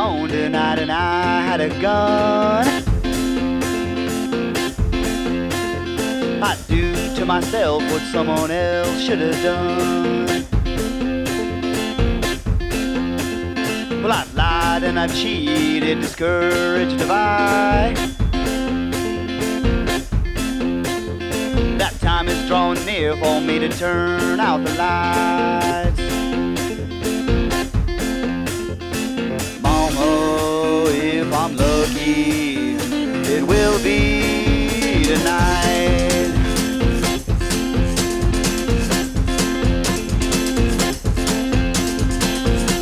Was tonight and I had a gun, I'd do to myself what someone else should have done. Well, I've lied and I've cheated, discouraged have I. That time is drawing near for me to turn out the lights. I'm it will be tonight.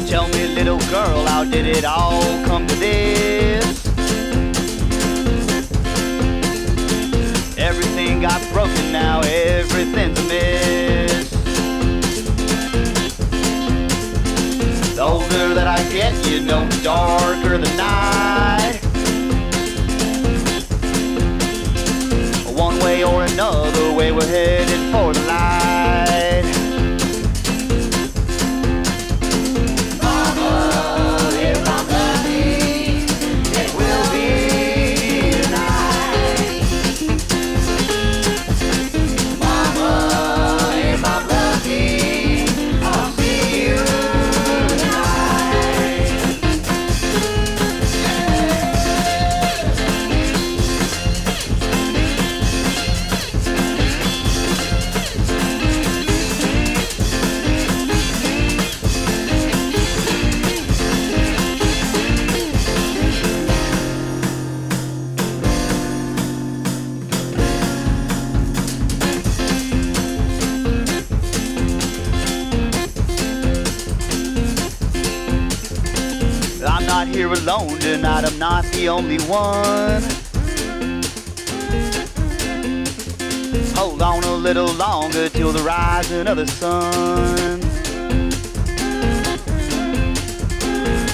Tell me, little girl, how did it all come to this? Everything got broken now, everything's a mess. The older that I get, you know, darker the night. We're headed for the not the only one. Hold on a little longer till the rising of the sun.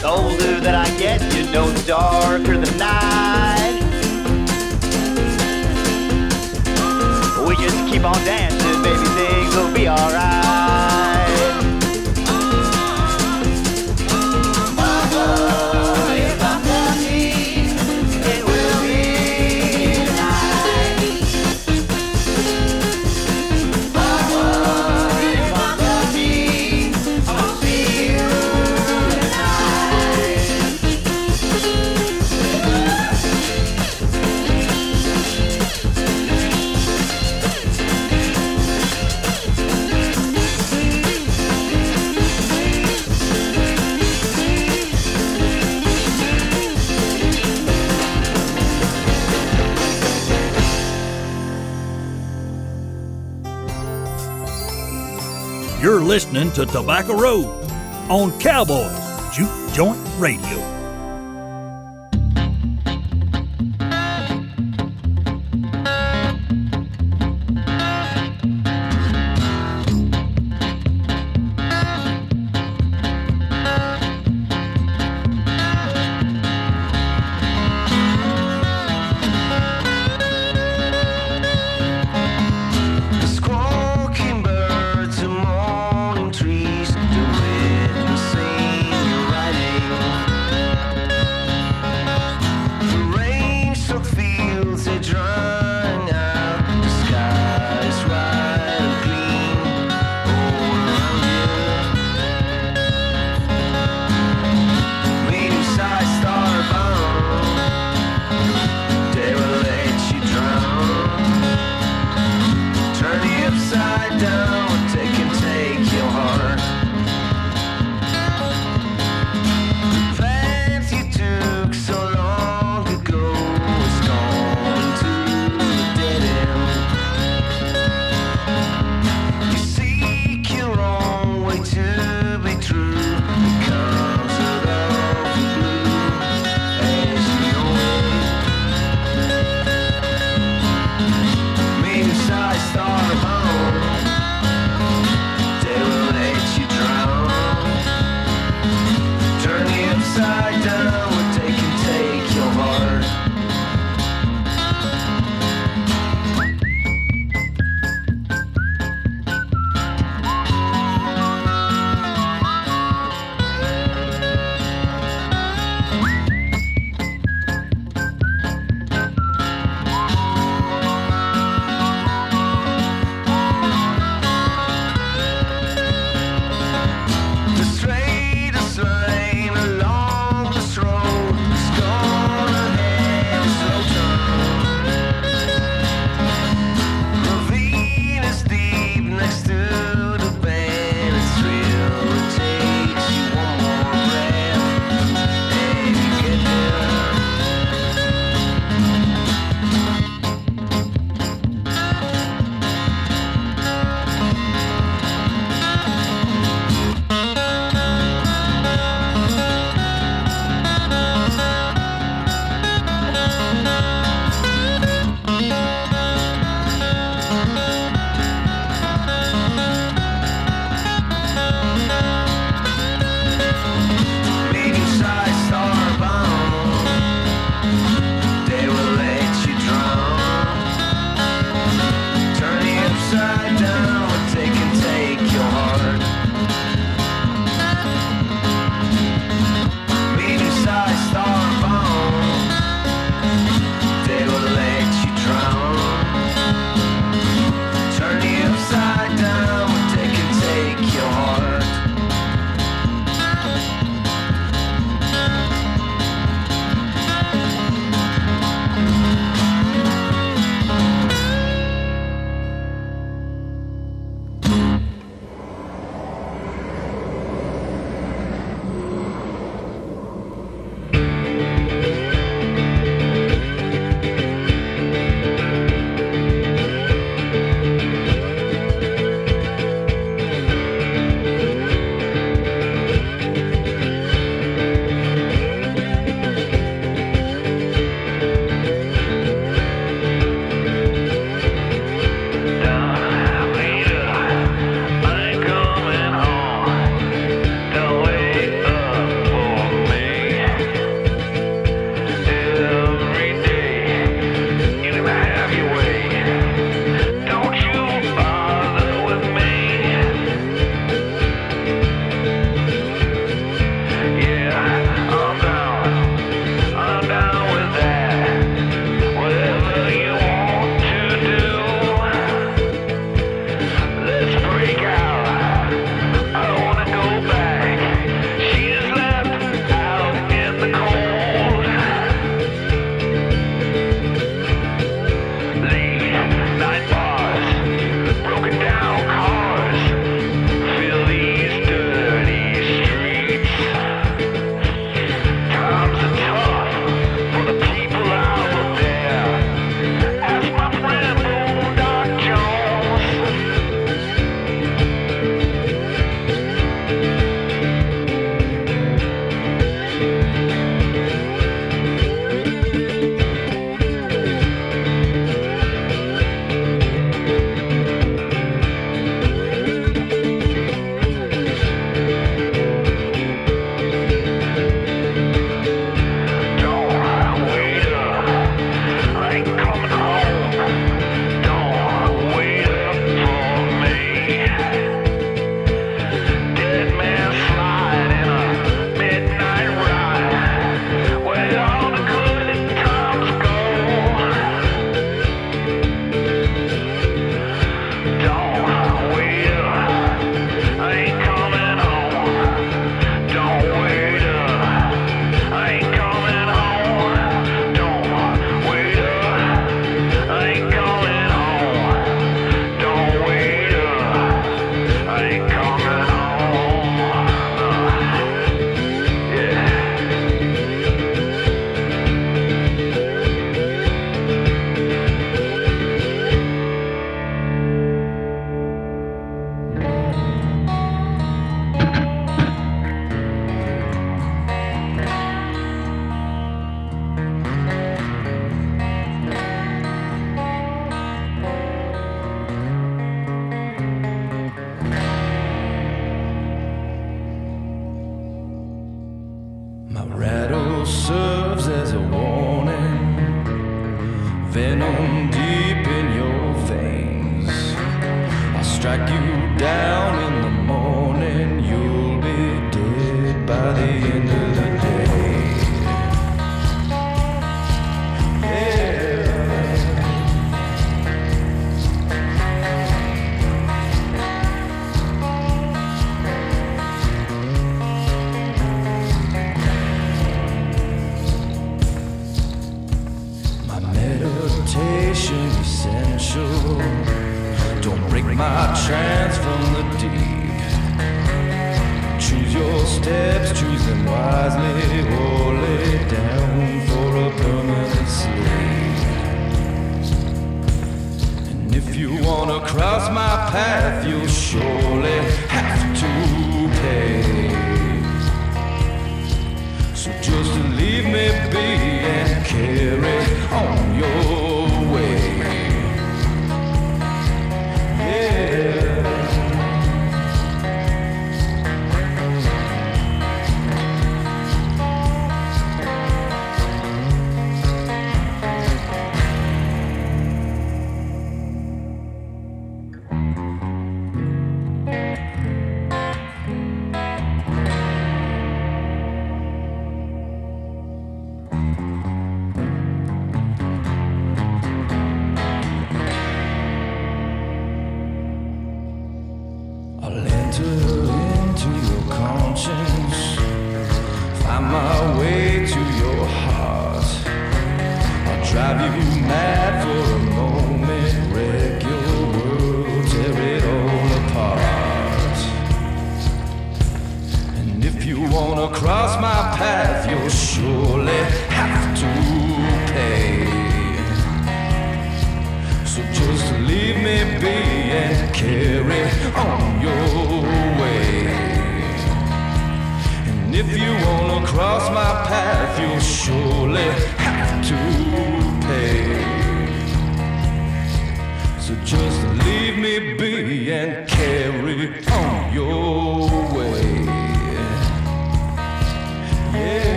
The older that I get, you know, the darker the night. We just keep on dancing, baby, things will be alright. Listening to Tobacco Road on Cowboys Juke Joint Radio.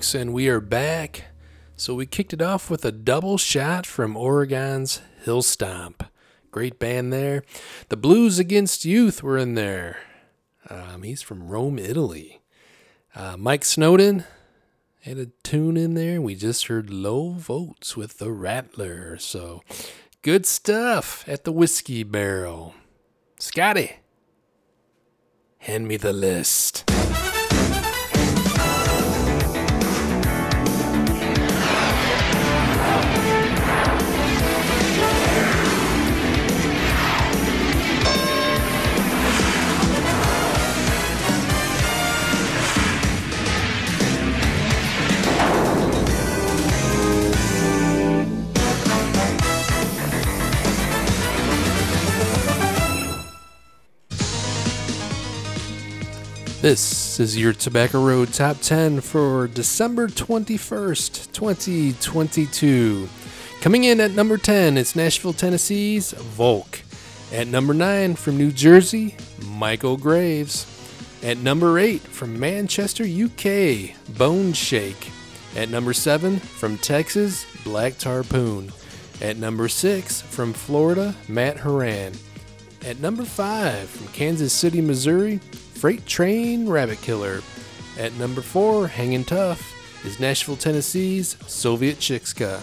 Folks, and we are back. So we kicked it off with a double shot from Oregon's Hillstomp. Great band there. The Blues Against Youth were in there. Um, he's from Rome, Italy. Uh, Mike Snowden had a tune in there. We just heard Low Votes with the Rattler. So good stuff at the Whiskey Barrel. Scotty, hand me the list. This is your Tobacco Road Top 10 for December 21st, 2022. Coming in at number 10, it's Nashville, Tennessee's Volk. At number 9, from New Jersey, Michael Graves. At number 8, from Manchester, UK, Bone Shake. At number 7, from Texas, Black Tarpoon. At number 6, from Florida, Matt Haran. At number 5, from Kansas City, Missouri, Freight Train Rabbit Killer. At number 4, hanging tough, is Nashville, Tennessee's Soviet Chicka.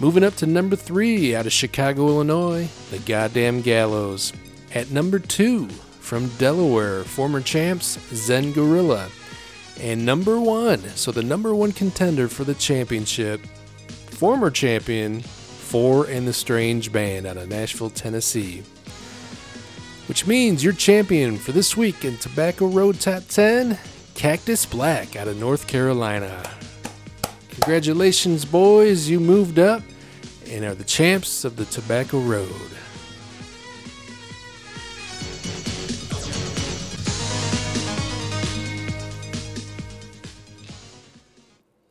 Moving up to number 3 out of Chicago, Illinois, The Goddamn Gallows. At number 2, from Delaware, former champs Zen Gorilla. And number 1, so the number 1 contender for the championship, former champion, Four and the Strange Band out of Nashville, Tennessee. Which means your champion for this week in Tobacco Road Top 10, Cactus Black out of North Carolina. Congratulations, boys, you moved up and are the champs of the Tobacco Road.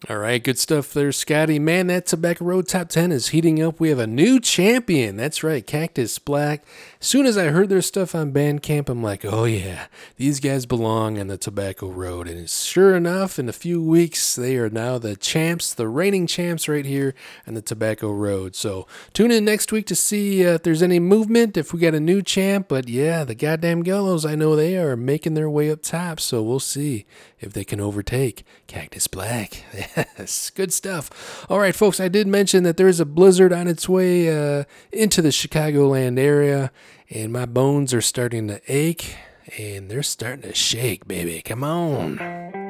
All right, good stuff there, Scotty. Man, that Tobacco Road Top 10 is heating up. We have a new champion. That's right, Cactus Black. Soon as I heard their stuff on Bandcamp, I'm like, oh yeah, these guys belong on the Tobacco Road. And sure enough, in a few weeks, they are now the champs, the reigning champs right here on the Tobacco Road. So tune in next week to see uh, if there's any movement, if we got a new champ. But yeah, the goddamn Gallows, I know they are making their way up top. So we'll see if they can overtake Cactus Black. Yes, good stuff. All right, folks, I did mention that there is a blizzard on its way uh, into the Chicagoland area, and my bones are starting to ache and they're starting to shake, baby. Come on.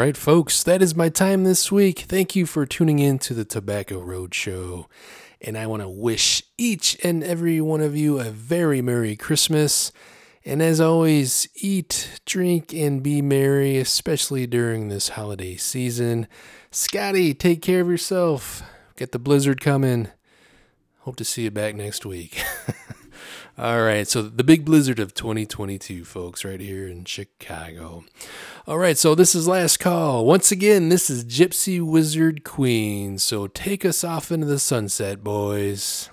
Right, folks, that is my time this week. Thank you for tuning in to the Tobacco Road Show. And I want to wish each and every one of you a very Merry Christmas. And as always, eat, drink, and be merry, especially during this holiday season. Scotty, take care of yourself. Get the blizzard coming. Hope to see you back next week. All right, so the big blizzard of 2022, folks, right here in Chicago. All right, so this is last call. Once again, this is Gypsy Wizard Queen. So take us off into the sunset, boys.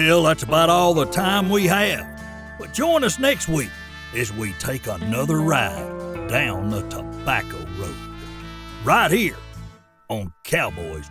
Well, that's about all the time we have. But join us next week as we take another ride down the Tobacco Road. Right here on Cowboys.